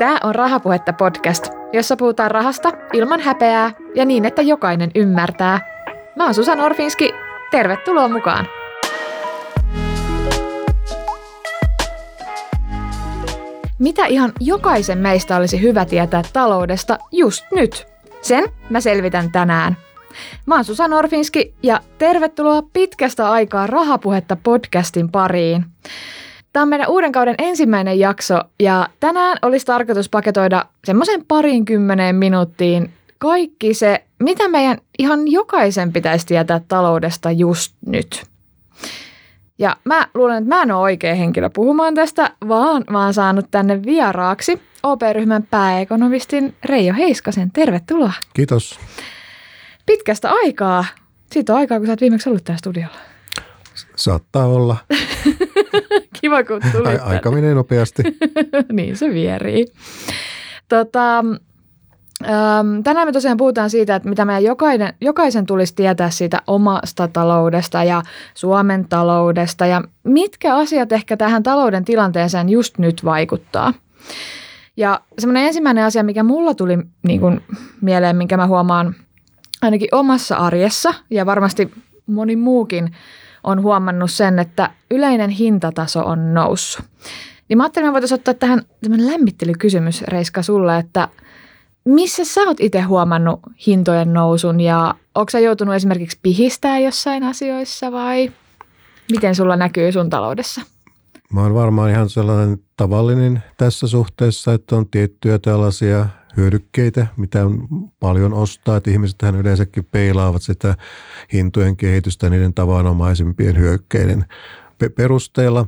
Tämä on Rahapuhetta podcast, jossa puhutaan rahasta ilman häpeää ja niin, että jokainen ymmärtää. Mä oon Susan Orfinski. Tervetuloa mukaan! Mitä ihan jokaisen meistä olisi hyvä tietää taloudesta just nyt? Sen mä selvitän tänään. Mä oon Susan Orfinski ja tervetuloa pitkästä aikaa Rahapuhetta podcastin pariin. Tämä on meidän uuden kauden ensimmäinen jakso ja tänään olisi tarkoitus paketoida semmoisen kymmeneen minuuttiin kaikki se, mitä meidän ihan jokaisen pitäisi tietää taloudesta just nyt. Ja mä luulen, että mä en ole oikea henkilö puhumaan tästä, vaan mä oon saanut tänne vieraaksi OP-ryhmän pääekonomistin Reijo Heiskasen. Tervetuloa. Kiitos. Pitkästä aikaa. Siitä on aikaa, kun sä oot viimeksi ollut täällä studiolla. Saattaa olla. Kiva, kun tulit. Aika menee nopeasti. niin se vierii. Tota, tänään me tosiaan puhutaan siitä, että mitä meidän jokainen, jokaisen tulisi tietää siitä omasta taloudesta ja Suomen taloudesta ja mitkä asiat ehkä tähän talouden tilanteeseen just nyt vaikuttaa. Ja semmoinen ensimmäinen asia, mikä mulla tuli niin kuin mieleen, minkä mä huomaan ainakin omassa arjessa ja varmasti moni muukin on huomannut sen, että yleinen hintataso on noussut. Niin mä ajattelin, että voitaisiin ottaa tähän tämmöinen lämmittelykysymys, Reiska, sulle, että missä sä oot itse huomannut hintojen nousun ja onko sä joutunut esimerkiksi pihistää jossain asioissa vai miten sulla näkyy sun taloudessa? Mä oon varmaan ihan sellainen tavallinen tässä suhteessa, että on tiettyjä tällaisia hyödykkeitä, mitä on paljon ostaa. Että ihmisethän yleensäkin peilaavat sitä hintojen kehitystä niiden tavanomaisimpien hyödykkeiden perusteella.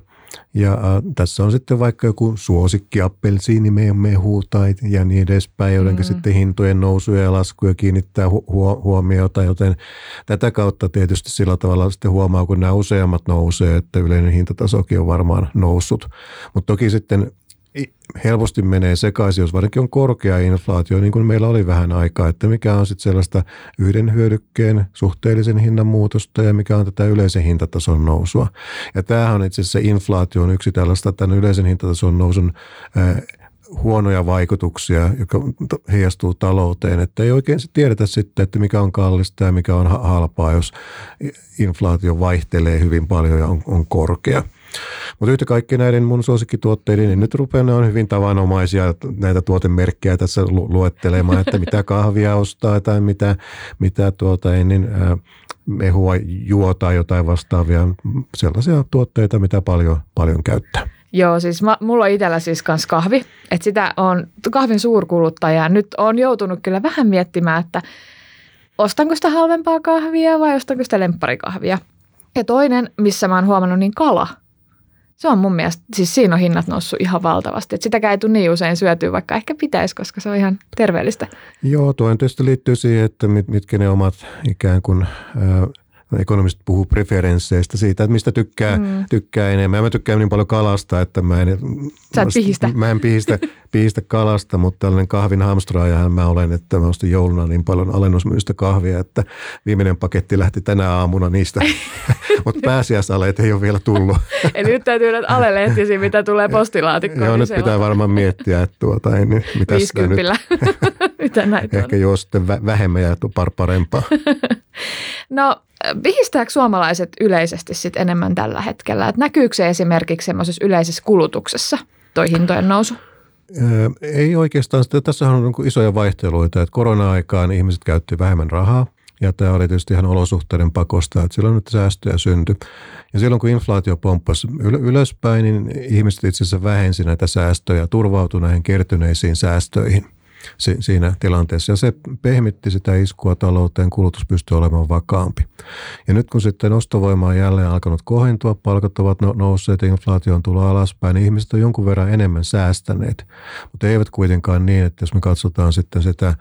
Ja äh, tässä on sitten vaikka joku suosikki mehu tai ja niin edespäin, joiden mm. sitten hintojen nousuja ja laskuja kiinnittää hu- huomiota, joten tätä kautta tietysti sillä tavalla sitten huomaa, kun nämä useammat nousee, että yleinen hintatasokin on varmaan noussut. Mutta toki sitten helposti menee sekaisin, jos varsinkin on korkea inflaatio, niin kuin meillä oli vähän aikaa, että mikä on sitten sellaista yhden hyödykkeen suhteellisen hinnan muutosta ja mikä on tätä yleisen hintatason nousua. Ja tämähän on itse asiassa inflaatio on yksi tällaista tämän yleisen hintatason nousun huonoja vaikutuksia, joka heijastuu talouteen, että ei oikein tiedetä sitten, että mikä on kallista ja mikä on halpaa, jos inflaatio vaihtelee hyvin paljon ja on, on korkea. Mutta yhtä kaikki näiden mun suosikkituotteiden, niin nyt rupeaa ne on hyvin tavanomaisia näitä tuotemerkkejä tässä luettelemaan, että mitä kahvia ostaa tai mitä, mitä tuota ennen mehua juotaa jotain vastaavia, sellaisia tuotteita, mitä paljon, paljon käyttää. Joo, siis mä, mulla on itsellä siis kans kahvi, että sitä on kahvin suurkuluttaja. Nyt on joutunut kyllä vähän miettimään, että ostanko sitä halvempaa kahvia vai ostanko sitä lempparikahvia. Ja toinen, missä mä oon huomannut, niin kala – se on mun mielestä, siis siinä on hinnat noussut ihan valtavasti. Että sitäkään ei tule niin usein syötyä, vaikka ehkä pitäisi, koska se on ihan terveellistä. Joo, tuo tietysti liittyy siihen, että mit, mitkä ne omat ikään kuin ekonomistit puhuu preferensseistä siitä, että mistä tykkää, mm. tykkää enemmän. Mä tykkään niin paljon kalasta, että mä en, Sä et pihistä. Mä en pihistä, pihistä kalasta, mutta tällainen kahvin hamstraajahan mä olen, että mä ostin jouluna niin paljon alennusmyystä kahvia, että viimeinen paketti lähti tänä aamuna niistä. mutta pääsiäisaleet ei ole vielä tullut. Eli nyt täytyy näitä alelehtisiä, mitä tulee postilaatikkoon. Joo, niin nyt pitää varmaan miettiä, että tuota, ei, niin, mitä nyt, mitä näitä Ehkä joo sitten vähemmän ja parempaa. no Pihistääkö suomalaiset yleisesti sit enemmän tällä hetkellä? Et näkyykö se esimerkiksi semmoisessa yleisessä kulutuksessa, toi hintojen nousu? Ei oikeastaan. Tässä on niin isoja vaihteluita, että korona-aikaan ihmiset käytti vähemmän rahaa. Ja tämä oli tietysti ihan olosuhteiden pakosta, että silloin nyt säästöjä syntyi. Ja silloin kun inflaatio pomppasi ylöspäin, niin ihmiset itse asiassa vähensi näitä säästöjä, turvautui näihin kertyneisiin säästöihin – siinä tilanteessa. Ja se pehmitti sitä iskua talouteen, kulutus pystyy olemaan vakaampi. Ja nyt kun sitten ostovoima on jälleen alkanut kohentua, palkat ovat no, nousseet, inflaatio on tullut alaspäin, niin ihmiset on jonkun verran enemmän säästäneet. Mutta eivät kuitenkaan niin, että jos me katsotaan sitten sitä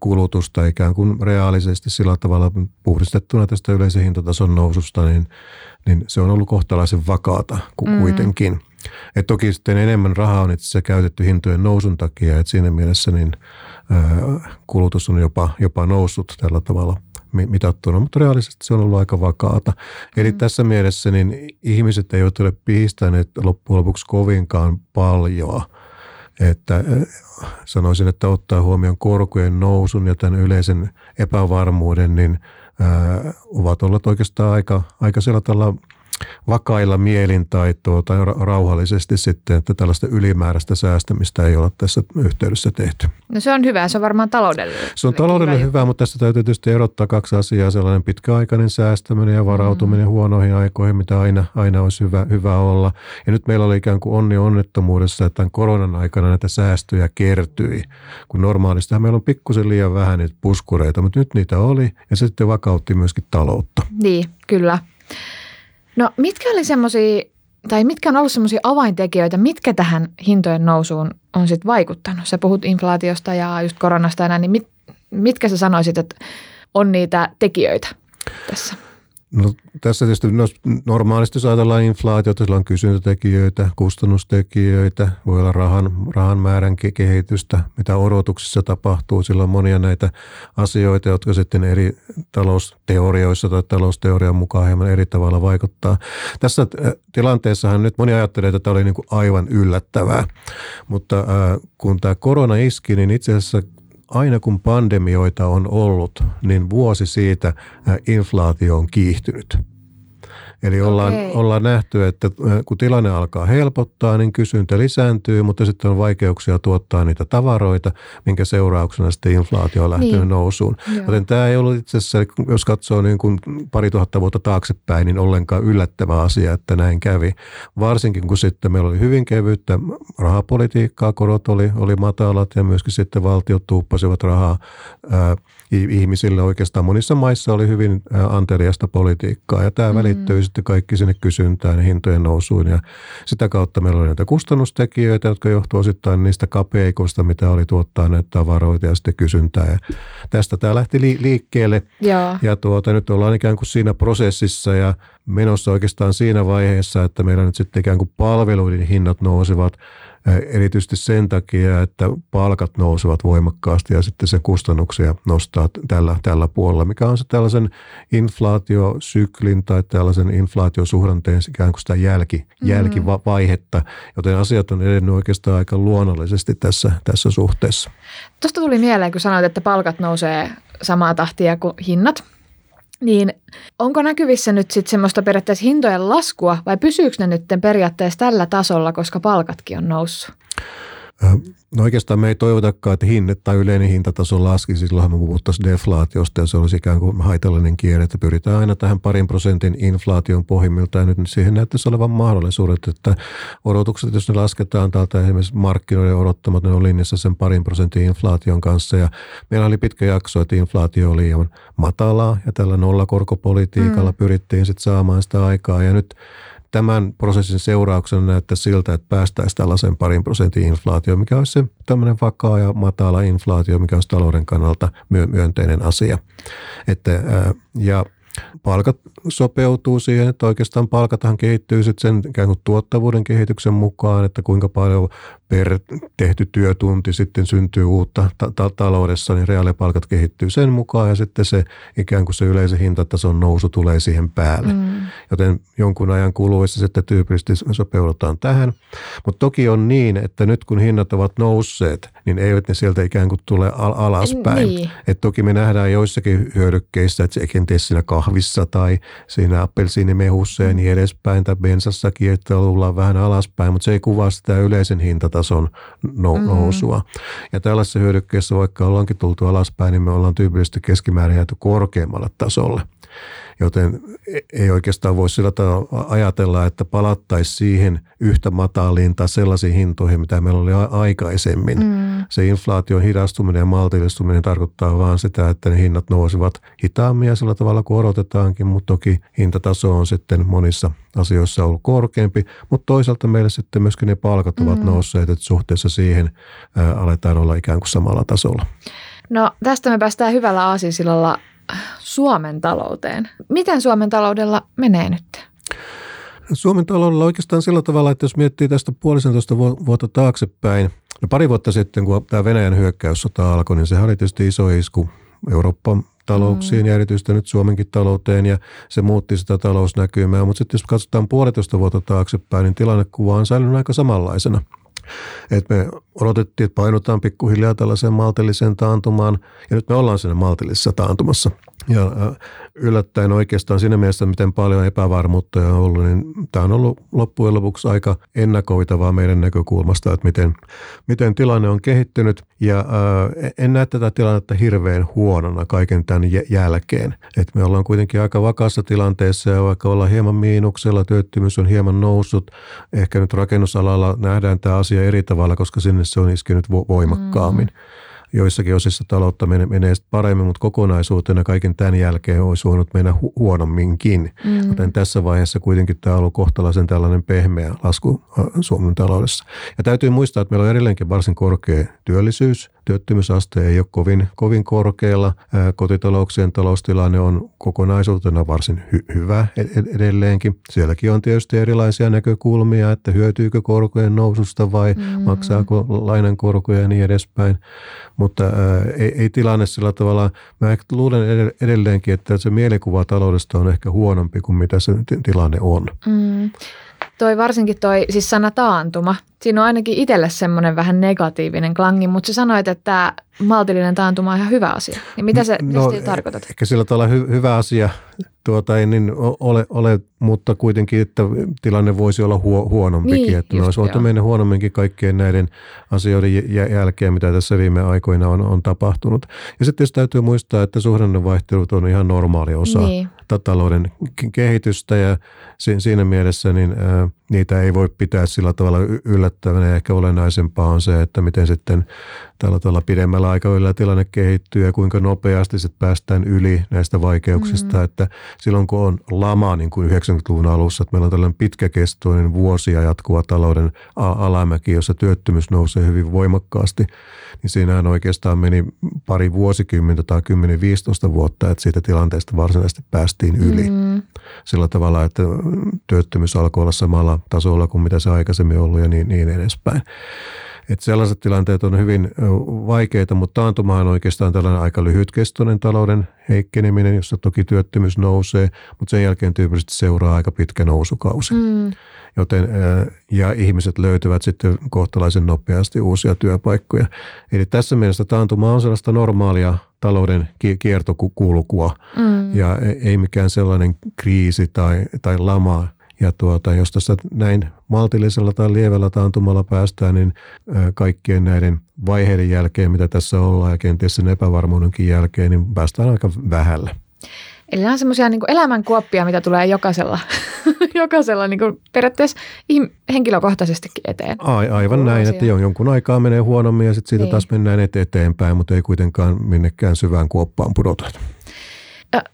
kulutusta ikään kuin reaalisesti sillä tavalla puhdistettuna tästä yleisen hintatason noususta, niin, niin se on ollut kohtalaisen vakaata mm. kuitenkin. Mm. Et toki sitten enemmän rahaa on itse asiassa käytetty hintojen nousun takia, että siinä mielessä niin kulutus on jopa, jopa noussut tällä tavalla mitattuna, mutta reaalisesti se on ollut aika vakaata. Eli mm. tässä mielessä niin ihmiset eivät ole pihistäneet loppujen lopuksi kovinkaan paljon että sanoisin, että ottaa huomioon korkojen nousun ja tämän yleisen epävarmuuden, niin ovat olleet oikeastaan aika, aika sillä tavalla – vakailla mielin tai rauhallisesti sitten, että tällaista ylimääräistä säästämistä ei ole tässä yhteydessä tehty. No se on hyvä, se on varmaan taloudellinen. Se on taloudellinen hyvä, mutta tässä täytyy tietysti erottaa kaksi asiaa, sellainen pitkäaikainen säästäminen ja varautuminen mm. huonoihin aikoihin, mitä aina, aina olisi hyvä, hyvä olla. Ja nyt meillä oli ikään kuin onni onnettomuudessa, että tämän koronan aikana näitä säästöjä kertyi, kun normaalisti meillä on pikkusen liian vähän niitä puskureita, mutta nyt niitä oli ja se sitten vakautti myöskin taloutta. Niin, kyllä. No mitkä oli semmoisia, tai mitkä on ollut semmoisia avaintekijöitä, mitkä tähän hintojen nousuun on sitten vaikuttanut? Sä puhut inflaatiosta ja just koronasta ja näin, niin mit, mitkä sä sanoisit, että on niitä tekijöitä tässä? No, tässä tietysti no, normaalisti jos ajatellaan inflaatiota, sillä on kysyntätekijöitä, kustannustekijöitä, voi olla rahan, rahan määrän kehitystä, mitä odotuksissa tapahtuu. Sillä on monia näitä asioita, jotka sitten eri talousteorioissa tai talousteorian mukaan hieman eri tavalla vaikuttaa. Tässä äh, tilanteessahan nyt moni ajattelee, että tämä oli niin kuin aivan yllättävää, mutta äh, kun tämä korona iski, niin itse asiassa aina kun pandemioita on ollut, niin vuosi siitä inflaatio on kiihtynyt. Eli ollaan, okay. ollaan nähty, että äh, kun tilanne alkaa helpottaa, niin kysyntä lisääntyy, mutta sitten on vaikeuksia tuottaa niitä tavaroita, minkä seurauksena sitten inflaatio on lähtenyt niin. nousuun. Joo. Joten tämä ei ollut itse asiassa, jos katsoo niin kuin pari tuhatta vuotta taaksepäin, niin ollenkaan yllättävä asia, että näin kävi. Varsinkin kun sitten meillä oli hyvin kevyttä rahapolitiikkaa, korot oli, oli matalat ja myöskin sitten valtiot tuuppasivat rahaa ää, ihmisille. Oikeastaan monissa maissa oli hyvin anteliasta politiikkaa ja tämä mm-hmm. välittyy sitten kaikki sinne kysyntään ja hintojen nousuun. Ja sitä kautta meillä oli näitä kustannustekijöitä, jotka johtuivat osittain niistä kapeikoista, mitä oli tuottaa näitä tavaroita ja sitten kysyntää. Ja tästä tämä lähti liikkeelle. Ja, ja tuota, nyt ollaan ikään kuin siinä prosessissa ja menossa oikeastaan siinä vaiheessa, että meillä nyt sitten ikään kuin palveluiden hinnat nousevat erityisesti sen takia, että palkat nousevat voimakkaasti ja sitten se kustannuksia nostaa tällä, tällä puolella, mikä on se tällaisen inflaatiosyklin tai tällaisen inflaatiosuhdanteen ikään kuin sitä jälki, mm-hmm. jälkivaihetta, joten asiat on edennyt oikeastaan aika luonnollisesti tässä, tässä suhteessa. Tuosta tuli mieleen, kun sanoit, että palkat nousee samaa tahtia kuin hinnat, niin onko näkyvissä nyt sitten semmoista periaatteessa hintojen laskua vai pysyykö ne nyt periaatteessa tällä tasolla, koska palkatkin on noussut? No oikeastaan me ei toivotakaan, että hinnet tai yleinen hintataso laskisi, silloinhan me puhuttaisiin deflaatiosta ja se olisi ikään kuin haitallinen kierre, että pyritään aina tähän parin prosentin inflaation pohjimmiltaan ja nyt siihen näyttäisi olevan mahdollisuudet, että odotukset, jos ne lasketaan täältä esimerkiksi markkinoiden odottamat, ne on linjassa sen parin prosentin inflaation kanssa. Ja meillä oli pitkä jakso, että inflaatio oli liian matalaa ja tällä nollakorkopolitiikalla mm. pyrittiin sitten saamaan sitä aikaa. Ja nyt tämän prosessin seurauksena näyttää siltä, että päästäisiin tällaisen parin prosentin inflaatio, mikä olisi se tämmöinen vakaa ja matala inflaatio, mikä olisi talouden kannalta myönteinen asia. Että, ja palkat sopeutuu siihen, että oikeastaan palkathan kehittyy sitten sen ikään kuin tuottavuuden kehityksen mukaan, että kuinka paljon per tehty työtunti sitten syntyy uutta ta- ta- taloudessa, niin reaalipalkat kehittyy sen mukaan ja sitten se ikään kuin se yleisen hintatason nousu tulee siihen päälle. Mm. Joten jonkun ajan kuluessa sitten tyypillisesti sopeudutaan tähän. Mutta toki on niin, että nyt kun hinnat ovat nousseet, niin eivät ne sieltä ikään kuin tule al- alaspäin. Niin. Et toki me nähdään joissakin hyödykkeissä, että se kenties siinä kahvissa tai siinä appelsiinimehussa ja niin edespäin tai bensassakin, että ollaan vähän alaspäin, mutta se ei kuvaa sitä yleisen hintatason no- mm-hmm. nousua. Mm-hmm. Ja tällaisessa hyödykkeessä, vaikka ollaankin tultu alaspäin, niin me ollaan tyypillisesti keskimäärin jääty korkeammalle tasolle. Joten ei oikeastaan voi sillä tavalla ajatella, että palattaisiin siihen yhtä mataliin tai sellaisiin hintoihin, mitä meillä oli aikaisemmin. Mm. Se inflaation hidastuminen ja maltillistuminen tarkoittaa vain sitä, että ne hinnat nousivat hitaammin ja sillä tavalla kuin odotetaankin, mutta toki hintataso on sitten monissa asioissa ollut korkeampi, mutta toisaalta meille sitten myöskin ne palkat ovat mm. nousseet, että suhteessa siihen ää, aletaan olla ikään kuin samalla tasolla. No tästä me päästään hyvällä aasinsilalla Suomen talouteen. Miten Suomen taloudella menee nyt? Suomen taloudella oikeastaan sillä tavalla, että jos miettii tästä puolisentoista vuotta taaksepäin, no pari vuotta sitten, kun tämä Venäjän hyökkäyssota alkoi, niin sehän oli tietysti iso isku Euroopan talouksiin mm. ja erityisesti nyt Suomenkin talouteen ja se muutti sitä talousnäkymää. Mutta sitten jos katsotaan puolitoista vuotta taaksepäin, niin tilannekuva on säilynyt aika samanlaisena. että me odotettiin, että painutaan pikkuhiljaa tällaiseen maltilliseen taantumaan ja nyt me ollaan siinä maltillisessa taantumassa. Ja yllättäen oikeastaan siinä mielessä, miten paljon epävarmuutta on ollut, niin tämä on ollut loppujen lopuksi aika ennakoitavaa meidän näkökulmasta, että miten, miten tilanne on kehittynyt. Ja en näe tätä tilannetta hirveän huonona kaiken tämän jälkeen. Et me ollaan kuitenkin aika vakaassa tilanteessa ja vaikka ollaan hieman miinuksella, työttömyys on hieman noussut. Ehkä nyt rakennusalalla nähdään tämä asia eri tavalla, koska sinne se on iskenyt voimakkaammin. Mm joissakin osissa taloutta menee, menee paremmin, mutta kokonaisuutena kaiken tämän jälkeen olisi voinut mennä hu- huonomminkin. Mm. Joten tässä vaiheessa kuitenkin tämä on ollut kohtalaisen tällainen pehmeä lasku Suomen taloudessa. Ja täytyy muistaa, että meillä on edelleenkin varsin korkea työllisyys. Työttömyysaste ei ole kovin, kovin korkealla. Kotitalouksien taloustilanne on kokonaisuutena varsin hy- hyvä edelleenkin. Sielläkin on tietysti erilaisia näkökulmia, että hyötyykö korkojen noususta vai mm. maksaako lainan korkoja ja niin edespäin. Mutta ei, ei tilanne sillä tavalla, mä luulen edelleenkin, että se mielikuva taloudesta on ehkä huonompi kuin mitä se tilanne on. Mm. Toi varsinkin toi, siis sana taantuma, siinä on ainakin itselle semmoinen vähän negatiivinen klangi, mutta sä sanoit, että maltillinen taantuma on ihan hyvä asia. Niin mitä se, no, tarkoitat? Ehkä sillä tavalla hy- hyvä asia tuota, ei niin ole, ole, mutta kuitenkin, että tilanne voisi olla huo, huonompikin. Niin, että olisi voitu mennä huonomminkin kaikkien näiden asioiden jälkeen, mitä tässä viime aikoina on, on tapahtunut. Ja sitten täytyy muistaa, että suhdannevaihtelut on ihan normaali osa niin. talouden kehitystä ja siinä mielessä niin, ää, niitä ei voi pitää sillä tavalla yllättävänä. Ehkä olennaisempaa on se, että miten sitten tällä tavalla pidemmällä aikavälillä tilanne kehittyy ja kuinka nopeasti sitten päästään yli näistä vaikeuksista. Mm. Että silloin kun on lama niin kuin 90-luvun alussa, että meillä on tällainen pitkäkestoinen vuosia jatkuva talouden alamäki, jossa työttömyys nousee hyvin voimakkaasti, niin siinähän oikeastaan meni pari vuosikymmentä tai 10-15 vuotta, että siitä tilanteesta varsinaisesti päästiin yli. Mm. Sillä tavalla, että työttömyys alkoi olla samalla tasolla kuin mitä se aikaisemmin ollut ja niin, niin edespäin. Että sellaiset tilanteet on hyvin vaikeita, mutta taantuma on oikeastaan tällainen aika lyhytkestoinen talouden heikkeneminen, jossa toki työttömyys nousee, mutta sen jälkeen tyypillisesti seuraa aika pitkä nousukausi. Mm. Joten, ja ihmiset löytyvät sitten kohtalaisen nopeasti uusia työpaikkoja. Eli tässä mielessä taantuma on sellaista normaalia talouden kiertokulkua mm. ja e-, ei mikään sellainen kriisi tai, tai lama, ja tuota, jos tässä näin maltillisella tai lievällä taantumalla päästään, niin kaikkien näiden vaiheiden jälkeen, mitä tässä ollaan ja kenties sen epävarmuudenkin jälkeen, niin päästään aika vähällä. Eli nämä on semmoisia niin elämänkuoppia, mitä tulee jokaisella, jokaisella niin kuin periaatteessa henkilökohtaisestikin eteen. Ai, aivan näin, että jonkun aikaa menee huonommin ja sitten siitä niin. taas mennään eteenpäin, mutta ei kuitenkaan minnekään syvään kuoppaan pudota.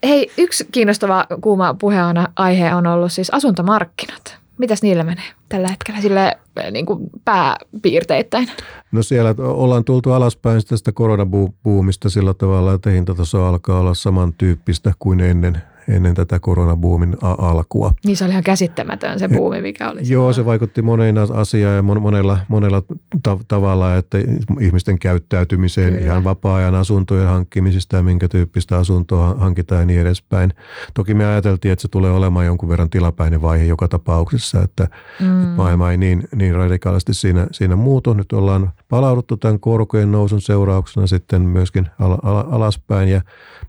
Hei, yksi kiinnostava kuuma puheenaihe on ollut siis asuntomarkkinat. Mitäs niillä menee tällä hetkellä sille niin kuin pääpiirteittäin? No siellä ollaan tultu alaspäin tästä koronabuumista sillä tavalla, että hintataso alkaa olla samantyyppistä kuin ennen ennen tätä koronabuumin alkua. Niin se oli ihan käsittämätön se buumi, mikä oli. Joo, se vaikutti moneen asiaan ja monella, monella ta- tavalla, että ihmisten käyttäytymiseen Kyllä. ihan vapaa-ajan asuntojen hankkimisesta ja minkä tyyppistä asuntoa hankitaan ja niin edespäin. Toki me ajateltiin, että se tulee olemaan jonkun verran tilapäinen vaihe joka tapauksessa, että mm. Maailma ei niin, niin radikaalisti siinä, siinä muutu. Nyt ollaan palauduttu tämän korkojen nousun seurauksena sitten myöskin al- al- alaspäin ja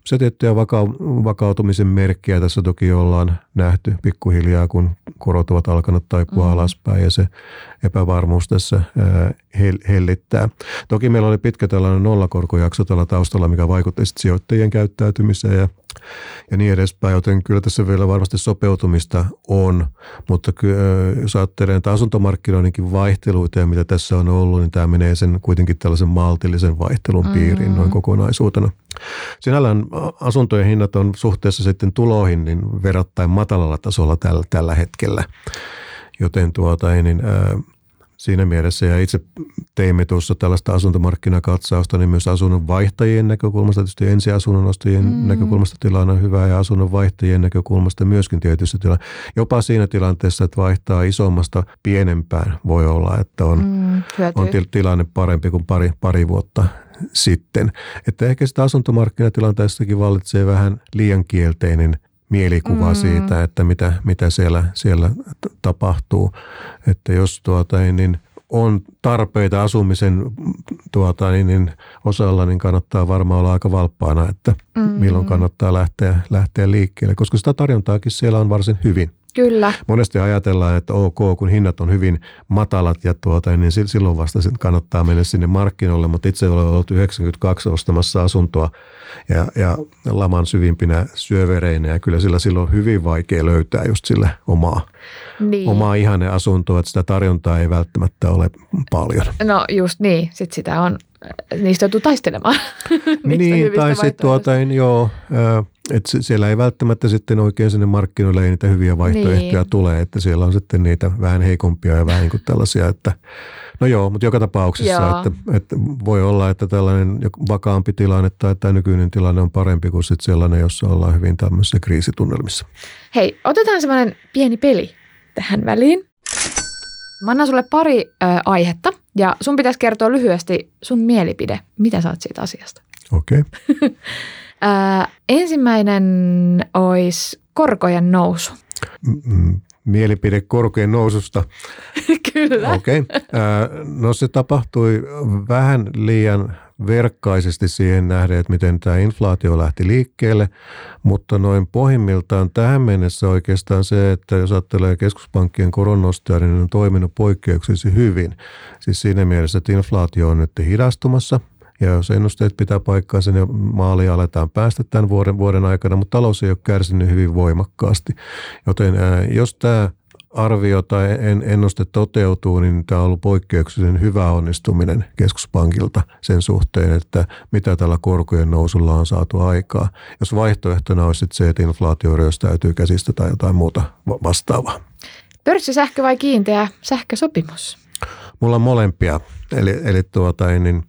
se tiettyjä vaka- vakautumisen merkkejä tässä toki ollaan nähty pikkuhiljaa, kun korot ovat alkanut taipua mm-hmm. alaspäin ja se epävarmuus tässä hellittää. Toki meillä oli pitkä tällainen nollakorkojakso tällä taustalla, mikä vaikutti sijoittajien käyttäytymiseen ja, ja niin edespäin, joten kyllä tässä vielä varmasti sopeutumista on, mutta jos ajattelee että asuntomarkkinoidenkin vaihteluita ja mitä tässä on ollut, niin tämä menee sen kuitenkin tällaisen maltillisen vaihtelun piiriin mm-hmm. noin kokonaisuutena. Sinällään asuntojen hinnat on suhteessa sitten tuloihin niin verrattain matalalla tasolla tällä, tällä hetkellä. Joten tuota, niin, ää, siinä mielessä, ja itse teimme tuossa tällaista asuntomarkkinakatsausta, niin myös asunnon vaihtajien näkökulmasta, tietysti ensiasunnon ostajien mm. näkökulmasta tilanne on hyvä, ja asunnon vaihtajien näkökulmasta myöskin tietysti tilanne. Jopa siinä tilanteessa, että vaihtaa isommasta pienempään, voi olla, että on, mm, on tilanne parempi kuin pari, pari vuotta sitten. Että ehkä sitä asuntomarkkinatilanteessakin vallitsee vähän liian kielteinen mielikuva mm. siitä, että mitä, mitä siellä, siellä tapahtuu. Että jos tuota, niin on tarpeita asumisen tuota, niin, niin osalla, niin kannattaa varmaan olla aika valppaana, että mm. milloin kannattaa lähteä, lähteä liikkeelle, koska sitä tarjontaakin siellä on varsin hyvin. Kyllä. Monesti ajatellaan, että ok, kun hinnat on hyvin matalat ja tuota, niin silloin vasta kannattaa mennä sinne markkinoille, mutta itse olen ollut 92 ostamassa asuntoa ja, ja laman syvimpinä syövereinä ja kyllä sillä silloin on hyvin vaikea löytää just sille omaa, niin. omaa ihanne asuntoa, että sitä tarjontaa ei välttämättä ole paljon. No just niin, sitten sitä on, niistä joutuu taistelemaan. niin, tai sitten tuota, joo, että siellä ei välttämättä sitten oikein sinne markkinoille ei niitä hyviä vaihtoehtoja niin. tule, että siellä on sitten niitä vähän heikompia ja vähän niin kuin tällaisia, että no joo, mutta joka tapauksessa, että, että, voi olla, että tällainen vakaampi tilanne tai tämä nykyinen tilanne on parempi kuin sitten sellainen, jossa ollaan hyvin tämmöisissä kriisitunnelmissa. Hei, otetaan semmoinen pieni peli tähän väliin. Mä annan sulle pari ö, aihetta ja sun pitäisi kertoa lyhyesti sun mielipide. Mitä saat siitä asiasta? Okei. Okay. Äh, ensimmäinen olisi korkojen nousu. Mielipide korkojen noususta. Kyllä. Okei. Okay. No se tapahtui vähän liian verkkaisesti siihen nähden, että miten tämä inflaatio lähti liikkeelle, mutta noin pohjimmiltaan tähän mennessä oikeastaan se, että jos ajattelee keskuspankkien koronnostoja, niin ne on toiminut poikkeuksellisesti hyvin. Siis siinä mielessä, että inflaatio on nyt hidastumassa – ja jos ennusteet pitää paikkaansa, niin maalia aletaan päästä tämän vuoden, vuoden aikana, mutta talous ei ole kärsinyt hyvin voimakkaasti. Joten jos tämä arvio tai ennuste toteutuu, niin tämä on ollut poikkeuksellisen hyvä onnistuminen keskuspankilta sen suhteen, että mitä tällä korkojen nousulla on saatu aikaa. Jos vaihtoehtona olisi se, että inflaatio ryöstäytyy käsistä tai jotain muuta vastaavaa. Pörssisähkö vai kiinteä sähkösopimus? Mulla on molempia. Eli, eli tuota, niin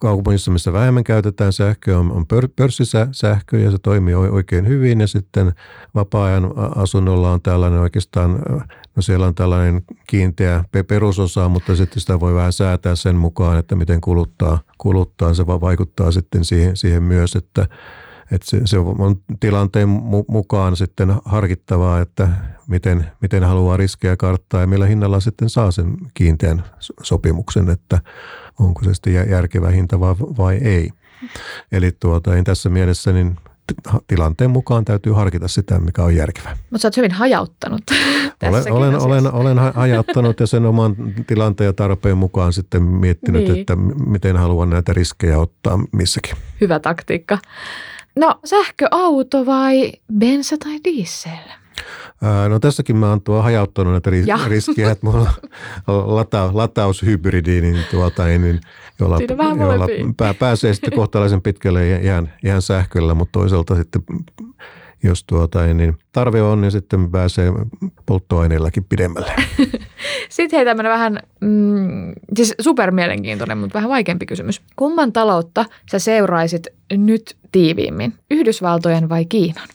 kaupungissa, missä vähemmän käytetään sähköä, on, on pörssisähkö ja se toimii oikein hyvin. Ja sitten vapaa-ajan asunnolla on tällainen oikeastaan, no siellä on tällainen kiinteä perusosa, mutta sitten sitä voi vähän säätää sen mukaan, että miten kuluttaa. kuluttaa. Se vaikuttaa sitten siihen, siihen myös, että että se, se on tilanteen mukaan sitten harkittavaa, että miten, miten haluaa riskejä karttaa ja millä hinnalla sitten saa sen kiinteän sopimuksen, että onko se sitten järkevä hinta vai, vai ei. Eli tuota, niin tässä mielessä niin tilanteen mukaan täytyy harkita sitä, mikä on järkevää. Mutta sä oot hyvin hajauttanut olen, olen, olen, olen hajauttanut ja sen oman tilanteen ja tarpeen mukaan sitten miettinyt, niin. että miten haluan näitä riskejä ottaa missäkin. Hyvä taktiikka. No sähköauto vai bensa tai diesel? No tässäkin mä oon tuo hajauttanut näitä ris- ja. riskiä, että mulla on lata- lataushybridi, niin, tuota, niin, jolla, jolla pää, pääsee sitten kohtalaisen pitkälle ihan, ihan sähköllä, mutta toisaalta sitten jos tuota, niin tarve on, niin sitten pääsee polttoaineellakin pidemmälle. sitten hei tämmöinen vähän, mm, siis supermielenkiintoinen, mutta vähän vaikeampi kysymys. Kumman taloutta sä seuraisit nyt tiiviimmin, Yhdysvaltojen vai Kiinan?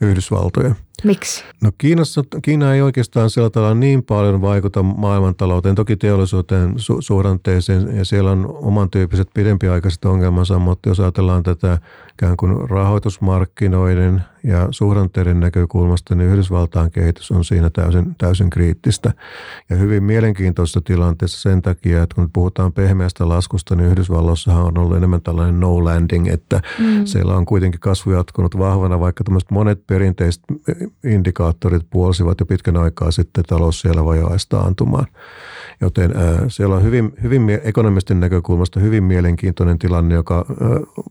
Yhdysvaltojen. Miksi? No Kiinassa, Kiina ei oikeastaan sillä tavalla niin paljon vaikuta maailmantalouteen, toki teollisuuteen, su- suhdanteeseen ja siellä on oman tyyppiset pidempiaikaiset ongelmansa, mutta jos ajatellaan tätä ikään kuin rahoitusmarkkinoiden ja suhdanteiden näkökulmasta, niin Yhdysvaltain kehitys on siinä täysin, täysin kriittistä. Ja hyvin mielenkiintoisessa tilanteessa sen takia, että kun puhutaan pehmeästä laskusta, niin Yhdysvalloissahan on ollut enemmän tällainen no landing, että mm. siellä on kuitenkin kasvu jatkunut vahvana, vaikka tämmöiset monet perinteiset indikaattorit puolsivat jo pitkän aikaa sitten talous siellä vajaista antumaan. Joten äh, siellä on hyvin, hyvin ekonomistin näkökulmasta hyvin mielenkiintoinen tilanne, joka äh,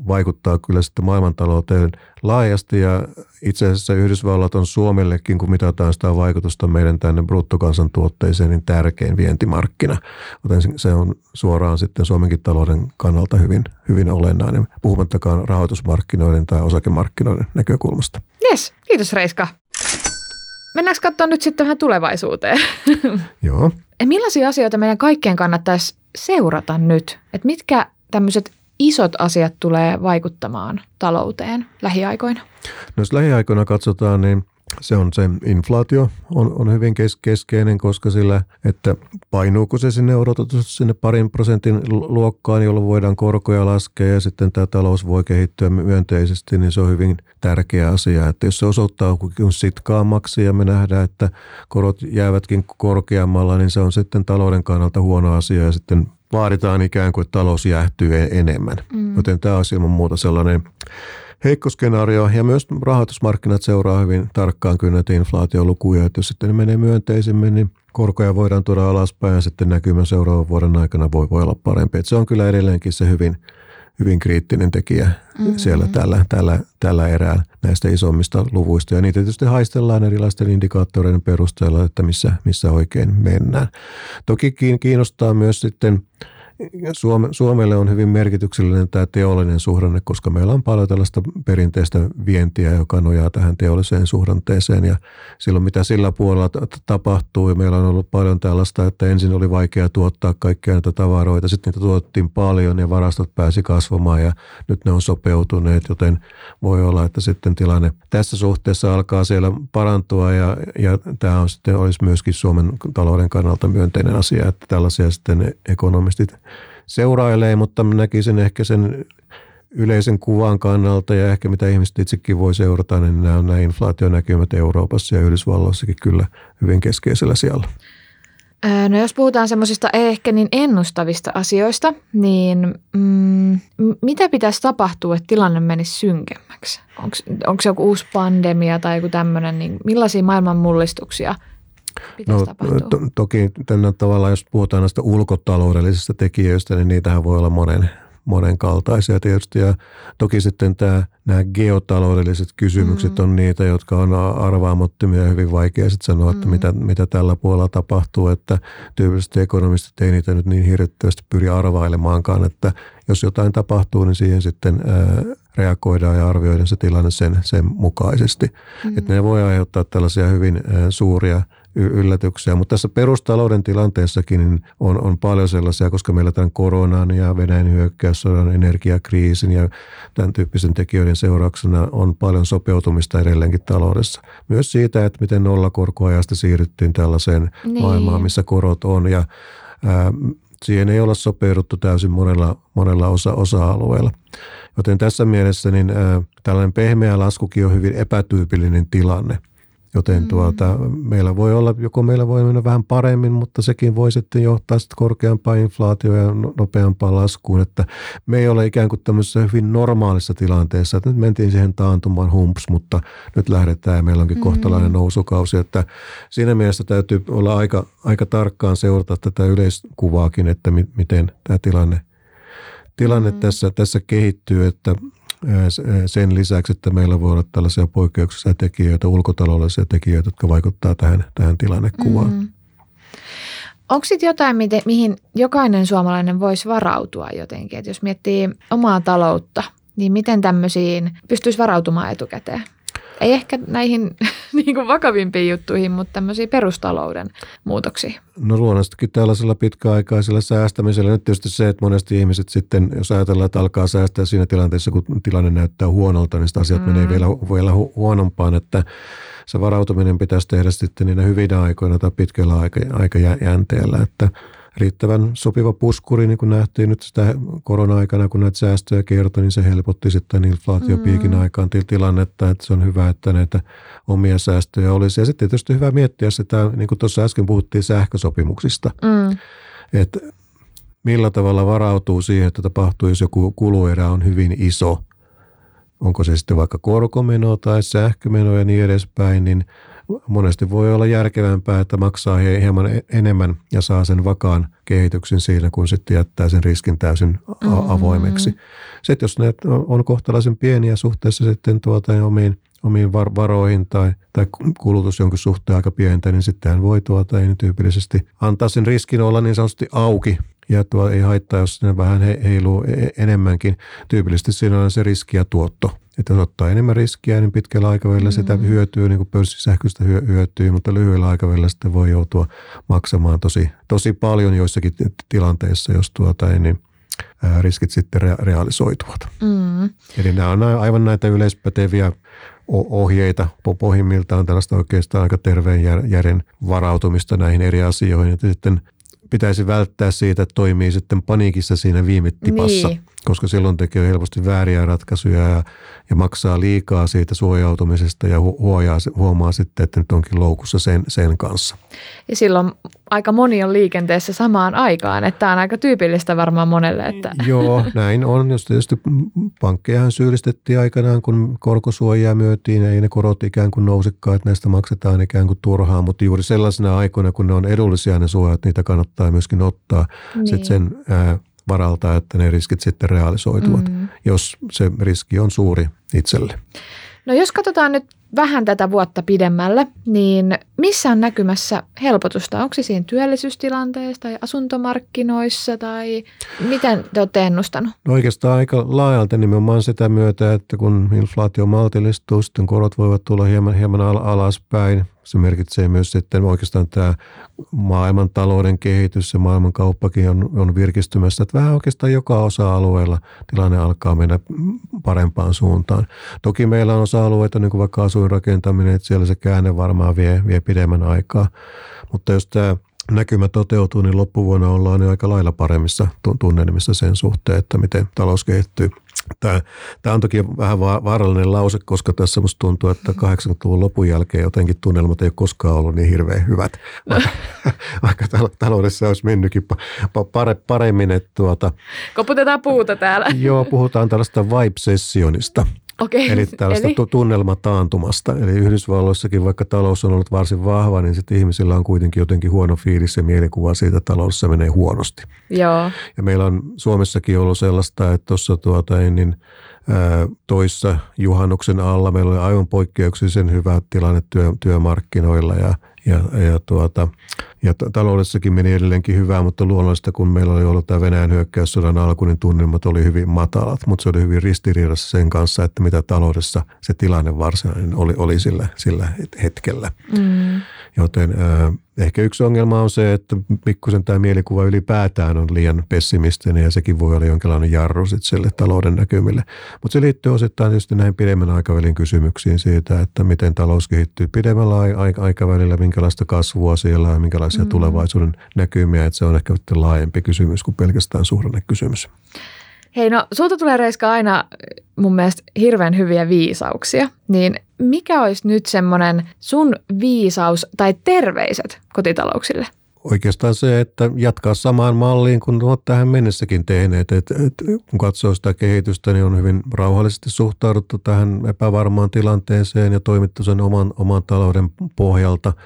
vaikuttaa kyllä sitten maailmantalouteen laajasti ja itse asiassa Yhdysvallat on Suomellekin, kun mitataan sitä vaikutusta meidän tänne bruttokansantuotteeseen, niin tärkein vientimarkkina. Joten se on suoraan sitten Suomenkin talouden kannalta hyvin, hyvin olennainen, puhumattakaan rahoitusmarkkinoiden tai osakemarkkinoiden näkökulmasta. Yes, kiitos Reiska. Mennäänkö katsoa nyt sitten vähän tulevaisuuteen? Joo. Millaisia asioita meidän kaikkien kannattaisi seurata nyt? Että mitkä tämmöiset isot asiat tulee vaikuttamaan talouteen lähiaikoina? No jos lähiaikoina katsotaan, niin se on se inflaatio on, on hyvin kes, keskeinen, koska sillä, että painuuko se sinne odotetusti sinne parin prosentin luokkaan, jolloin voidaan korkoja laskea ja sitten tämä talous voi kehittyä myönteisesti, niin se on hyvin tärkeä asia. Että jos se osoittaa sitkaammaksi ja me nähdään, että korot jäävätkin korkeammalla, niin se on sitten talouden kannalta huono asia ja sitten vaaditaan ikään kuin, että talous jäähtyy e-, enemmän. Mm. Joten tämä on ilman muuta sellainen heikko skenaario ja myös rahoitusmarkkinat seuraa hyvin tarkkaan kyllä näitä inflaatiolukuja, että jos sitten ne menee myönteisemmin, niin korkoja voidaan tuoda alaspäin ja sitten näkymä seuraavan vuoden aikana voi, voi olla parempi. Että se on kyllä edelleenkin se hyvin, hyvin kriittinen tekijä mm-hmm. siellä tällä, tällä, tällä erää näistä isommista luvuista. Ja niitä tietysti haistellaan erilaisten indikaattoreiden perusteella, että missä, missä oikein mennään. Toki kiinnostaa myös sitten Suome, Suomelle on hyvin merkityksellinen tämä teollinen suhdanne, koska meillä on paljon tällaista perinteistä vientiä, joka nojaa tähän teolliseen suhdanteeseen. Ja silloin mitä sillä puolella tapahtuu ja meillä on ollut paljon tällaista, että ensin oli vaikea tuottaa kaikkia näitä tavaroita, sitten niitä tuottiin paljon ja varastot pääsi kasvamaan ja nyt ne on sopeutuneet, joten voi olla, että sitten tilanne tässä suhteessa alkaa siellä parantua ja, ja tämä on sitten olisi myöskin Suomen talouden kannalta myönteinen asia, että tällaisia sitten ekonomistit seurailee, mutta näkisin ehkä sen yleisen kuvan kannalta ja ehkä mitä ihmiset itsekin voi seurata, niin nämä on nämä inflaationäkymät Euroopassa ja Yhdysvalloissakin kyllä hyvin keskeisellä siellä. No jos puhutaan semmoisista ehkä niin ennustavista asioista, niin mm, mitä pitäisi tapahtua, että tilanne menisi synkemmäksi? Onko se joku uusi pandemia tai joku tämmöinen, niin millaisia maailman mullistuksia – no, to, toki tänne tavallaan, jos puhutaan näistä ulkotaloudellisista tekijöistä, niin niitähän voi olla monen, monenkaltaisia tietysti. Ja toki sitten tämä, nämä geotaloudelliset kysymykset mm. on niitä, jotka on arvaamattomia ja hyvin vaikea sitten sanoa, että mm. mitä, mitä tällä puolella tapahtuu. Että tyypillisesti ekonomistit ei niitä nyt niin hirvittävästi pyri arvailemaankaan, että jos jotain tapahtuu, niin siihen sitten ää, reagoidaan ja arvioidaan se tilanne sen, sen mukaisesti. Mm. Että ne voi aiheuttaa tällaisia hyvin ää, suuria – yllätyksiä. Mutta tässä perustalouden tilanteessakin niin on, on paljon sellaisia, koska meillä tämän koronan ja Venäjän hyökkäyssodan, energiakriisin ja tämän tyyppisen tekijöiden seurauksena on paljon sopeutumista edelleenkin taloudessa. Myös siitä, että miten nollakorkoajasta siirryttiin tällaiseen niin. maailmaan, missä korot on ja ää, siihen ei olla sopeuduttu täysin monella, monella osa, osa-alueella. Joten tässä mielessä niin, ää, tällainen pehmeä laskukin on hyvin epätyypillinen tilanne – Joten mm. tuota, meillä voi olla, joko meillä voi mennä vähän paremmin, mutta sekin voi sitten johtaa sitten korkeampaan inflaatioon ja no, nopeampaan laskuun. Että me ei ole ikään kuin tämmöisessä hyvin normaalissa tilanteessa, että nyt mentiin siihen taantumaan humps, mutta nyt lähdetään ja meillä onkin mm. kohtalainen nousukausi. Että siinä mielessä täytyy olla aika, aika tarkkaan seurata tätä yleiskuvaakin, että mi, miten tämä tilanne, tilanne mm. tässä, tässä kehittyy, että sen lisäksi, että meillä voi olla tällaisia poikkeuksellisia tekijöitä, ulkotaloudellisia tekijöitä, jotka vaikuttavat tähän, tähän tilannekuvaan. Mm. Onko sitten jotain, mihin jokainen suomalainen voisi varautua jotenkin? että jos miettii omaa taloutta, niin miten tämmöisiin pystyisi varautumaan etukäteen? Ei ehkä näihin niin kuin vakavimpiin juttuihin, mutta tämmöisiä perustalouden muutoksia. No luonnollisestikin tällaisella pitkäaikaisella säästämisellä. Nyt tietysti se, että monesti ihmiset sitten, jos ajatellaan, että alkaa säästää siinä tilanteessa, kun tilanne näyttää huonolta, niin asiat mm. menee vielä, vielä huonompaan, että se varautuminen pitäisi tehdä sitten niinä hyvinä aikoina tai pitkällä aika, aikajänteellä, että – riittävän sopiva puskuri, niin kuin nähtiin nyt sitä korona-aikana, kun näitä säästöjä kertoi, niin se helpotti sitten inflaatiopiikin mm. aikaan tilannetta, että se on hyvä, että näitä omia säästöjä olisi. Ja sitten tietysti hyvä miettiä sitä, niin kuin tuossa äsken puhuttiin sähkösopimuksista, mm. että millä tavalla varautuu siihen, että tapahtuu, jos joku kuluerä on hyvin iso, onko se sitten vaikka korkomeno tai sähkömeno ja niin edespäin, niin – monesti voi olla järkevämpää, että maksaa hieman e- enemmän ja saa sen vakaan kehityksen siinä, kun sitten jättää sen riskin täysin mm-hmm. avoimeksi. Sitten jos ne on kohtalaisen pieniä suhteessa sitten tuota omiin, omiin var- varoihin tai, tai kulutus jonkin suhteen aika pientä, niin sitten voi tuota ei tyypillisesti antaa sen riskin olla niin sanotusti auki ja tuo ei haittaa, jos ne vähän heiluu e- enemmänkin. Tyypillisesti siinä on se riski ja tuotto että jos ottaa enemmän riskiä, niin pitkällä aikavälillä sitä mm. hyötyy, niin kuin pörssisähköstä hyötyy, mutta lyhyellä aikavälillä sitten voi joutua maksamaan tosi, tosi paljon joissakin tilanteissa, jos tuota ei, niin riskit sitten realisoituvat. Mm. Eli nämä on aivan näitä yleispäteviä ohjeita, pohjimmiltaan tällaista oikeastaan aika terveen järjen varautumista näihin eri asioihin. Että sitten pitäisi välttää siitä, että toimii sitten paniikissa siinä viime tipassa, niin. Koska silloin tekee helposti vääriä ratkaisuja ja, ja maksaa liikaa siitä suojautumisesta ja hu- huojaa, huomaa sitten, että nyt onkin loukussa sen, sen kanssa. Ja silloin aika moni on liikenteessä samaan aikaan, että tämä on aika tyypillistä varmaan monelle. Että. Joo, näin on. Jos tietysti pankkejahan syyllistettiin aikanaan, kun korkosuojaa myötiin, ei ne korot ikään kuin nousikaan, että näistä maksetaan ikään kuin turhaan, mutta juuri sellaisena aikoina, kun ne on edullisia ne suojat, niitä kannattaa myöskin ottaa niin. sit sen ää, varalta, että ne riskit sitten realisoituvat, mm. jos se riski on suuri itselle. No jos katsotaan nyt vähän tätä vuotta pidemmälle, niin missä on näkymässä helpotusta? Onko se siinä työllisyystilanteessa tai asuntomarkkinoissa tai miten te olette ennustanut? No oikeastaan aika laajalta nimenomaan sitä myötä, että kun inflaatio maltillistuu, sitten korot voivat tulla hieman, hieman alaspäin. Se merkitsee myös sitten oikeastaan tämä maailman talouden kehitys ja maailman kauppakin on, on virkistymässä. Että vähän oikeastaan joka osa-alueella tilanne alkaa mennä parempaan suuntaan. Toki meillä on osa-alueita, niin kuin vaikka asuinrakentaminen, että siellä se käänne varmaan vie, vie pidemmän aikaa. Mutta jos tämä näkymä toteutuu, niin loppuvuonna ollaan jo aika lailla paremmissa tunnelmissa sen suhteen, että miten talous kehittyy. Tämä, tämä on toki vähän vaarallinen lause, koska tässä musta tuntuu, että 80-luvun lopun jälkeen jotenkin tunnelmat ei ole koskaan ollut niin hirveän hyvät, vaikka, vaikka taloudessa olisi mennytkin paremmin. Että tuota, Koputetaan puuta täällä. Joo, puhutaan tällaista vibe-sessionista. Okay. Eli tällaista Eli? tunnelmataantumasta. Eli Yhdysvalloissakin, vaikka talous on ollut varsin vahva, niin sitten ihmisillä on kuitenkin jotenkin huono fiilis ja mielikuva siitä, että taloudessa menee huonosti. Joo. Ja meillä on Suomessakin ollut sellaista, että tuossa tuota, niin, toissa juhannuksen alla meillä oli aivan poikkeuksellisen hyvä tilanne työ, työmarkkinoilla ja ja, ja, tuota, ja taloudessakin meni edelleenkin hyvää, mutta luonnollista, kun meillä oli ollut tämä Venäjän hyökkäyssodan alku, niin tunnelmat oli hyvin matalat, mutta se oli hyvin ristiriidassa sen kanssa, että mitä taloudessa se tilanne varsinainen oli, oli sillä, sillä hetkellä. Mm. Joten ehkä yksi ongelma on se, että pikkusen tämä mielikuva ylipäätään on liian pessimistinen ja sekin voi olla jonkinlainen jarru sille talouden näkymille. Mutta se liittyy osittain tietysti näihin pidemmän aikavälin kysymyksiin siitä, että miten talous kehittyy pidemmällä aikavälillä, minkälaista kasvua siellä on, minkälaisia mm. tulevaisuuden näkymiä. Että se on ehkä laajempi kysymys kuin pelkästään suhdannekysymys. Hei, no sulta tulee Reiska aina mun mielestä hirveän hyviä viisauksia, niin mikä olisi nyt semmoinen sun viisaus tai terveiset kotitalouksille? Oikeastaan se, että jatkaa samaan malliin kuin olet tähän mennessäkin tehneet. Et, et, kun katsoo sitä kehitystä, niin on hyvin rauhallisesti suhtauduttu tähän epävarmaan tilanteeseen ja toimittu sen oman, oman talouden pohjalta –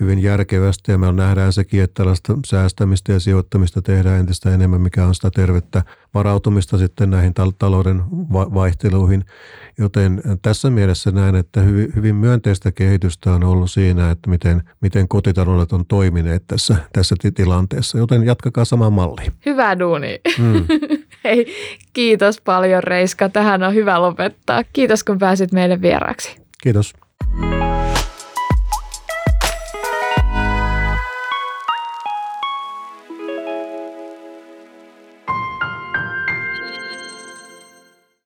hyvin järkevästi ja me nähdään sekin, että tällaista säästämistä ja sijoittamista tehdään entistä enemmän, mikä on sitä tervettä varautumista sitten näihin talouden vaihteluihin. Joten tässä mielessä näen, että hyvin, myönteistä kehitystä on ollut siinä, että miten, miten kotitaloudet on toimineet tässä, tässä tilanteessa. Joten jatkakaa samaan malliin. Hyvä duuni. Mm. Hei, kiitos paljon Reiska. Tähän on hyvä lopettaa. Kiitos kun pääsit meille vieraaksi. Kiitos.